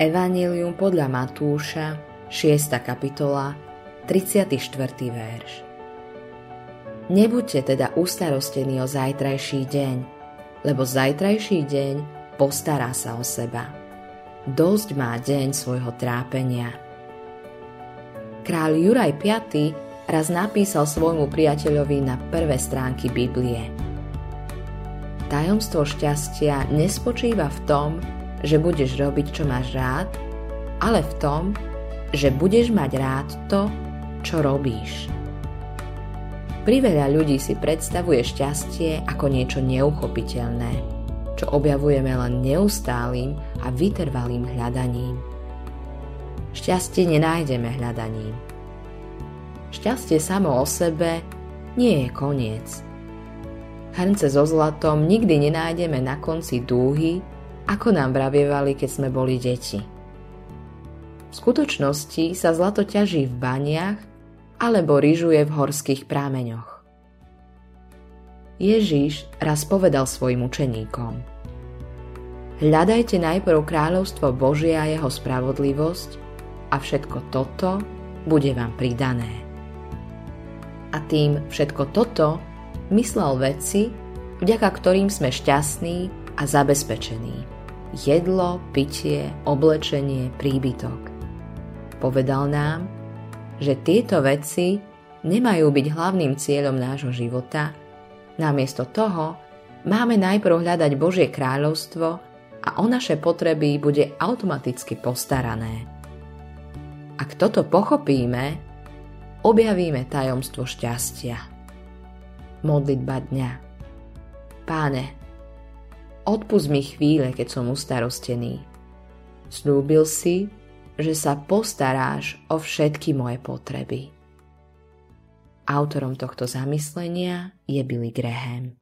Evangelium podľa Matúša, 6. kapitola, 34. verš. Nebuďte teda ustarostení o zajtrajší deň, lebo zajtrajší deň postará sa o seba. Dosť má deň svojho trápenia. Kráľ Juraj V raz napísal svojmu priateľovi na prvé stránky Biblie. Tajomstvo šťastia nespočíva v tom, že budeš robiť, čo máš rád, ale v tom, že budeš mať rád to, čo robíš. Priveľa ľudí si predstavuje šťastie ako niečo neuchopiteľné, čo objavujeme len neustálým a vytrvalým hľadaním. Šťastie nenájdeme hľadaním, Šťastie samo o sebe nie je koniec. Hrnce so zlatom nikdy nenájdeme na konci dúhy, ako nám vravievali, keď sme boli deti. V skutočnosti sa zlato ťaží v baniach alebo ryžuje v horských prámeňoch. Ježíš raz povedal svojim učeníkom Hľadajte najprv kráľovstvo Božie a jeho spravodlivosť a všetko toto bude vám pridané a tým všetko toto myslel veci, vďaka ktorým sme šťastní a zabezpečení. Jedlo, pitie, oblečenie, príbytok. Povedal nám, že tieto veci nemajú byť hlavným cieľom nášho života, namiesto toho máme najprv hľadať Božie kráľovstvo a o naše potreby bude automaticky postarané. Ak toto pochopíme, objavíme tajomstvo šťastia. Modlitba dňa Páne, odpust mi chvíle, keď som ustarostený. Slúbil si, že sa postaráš o všetky moje potreby. Autorom tohto zamyslenia je Billy Graham.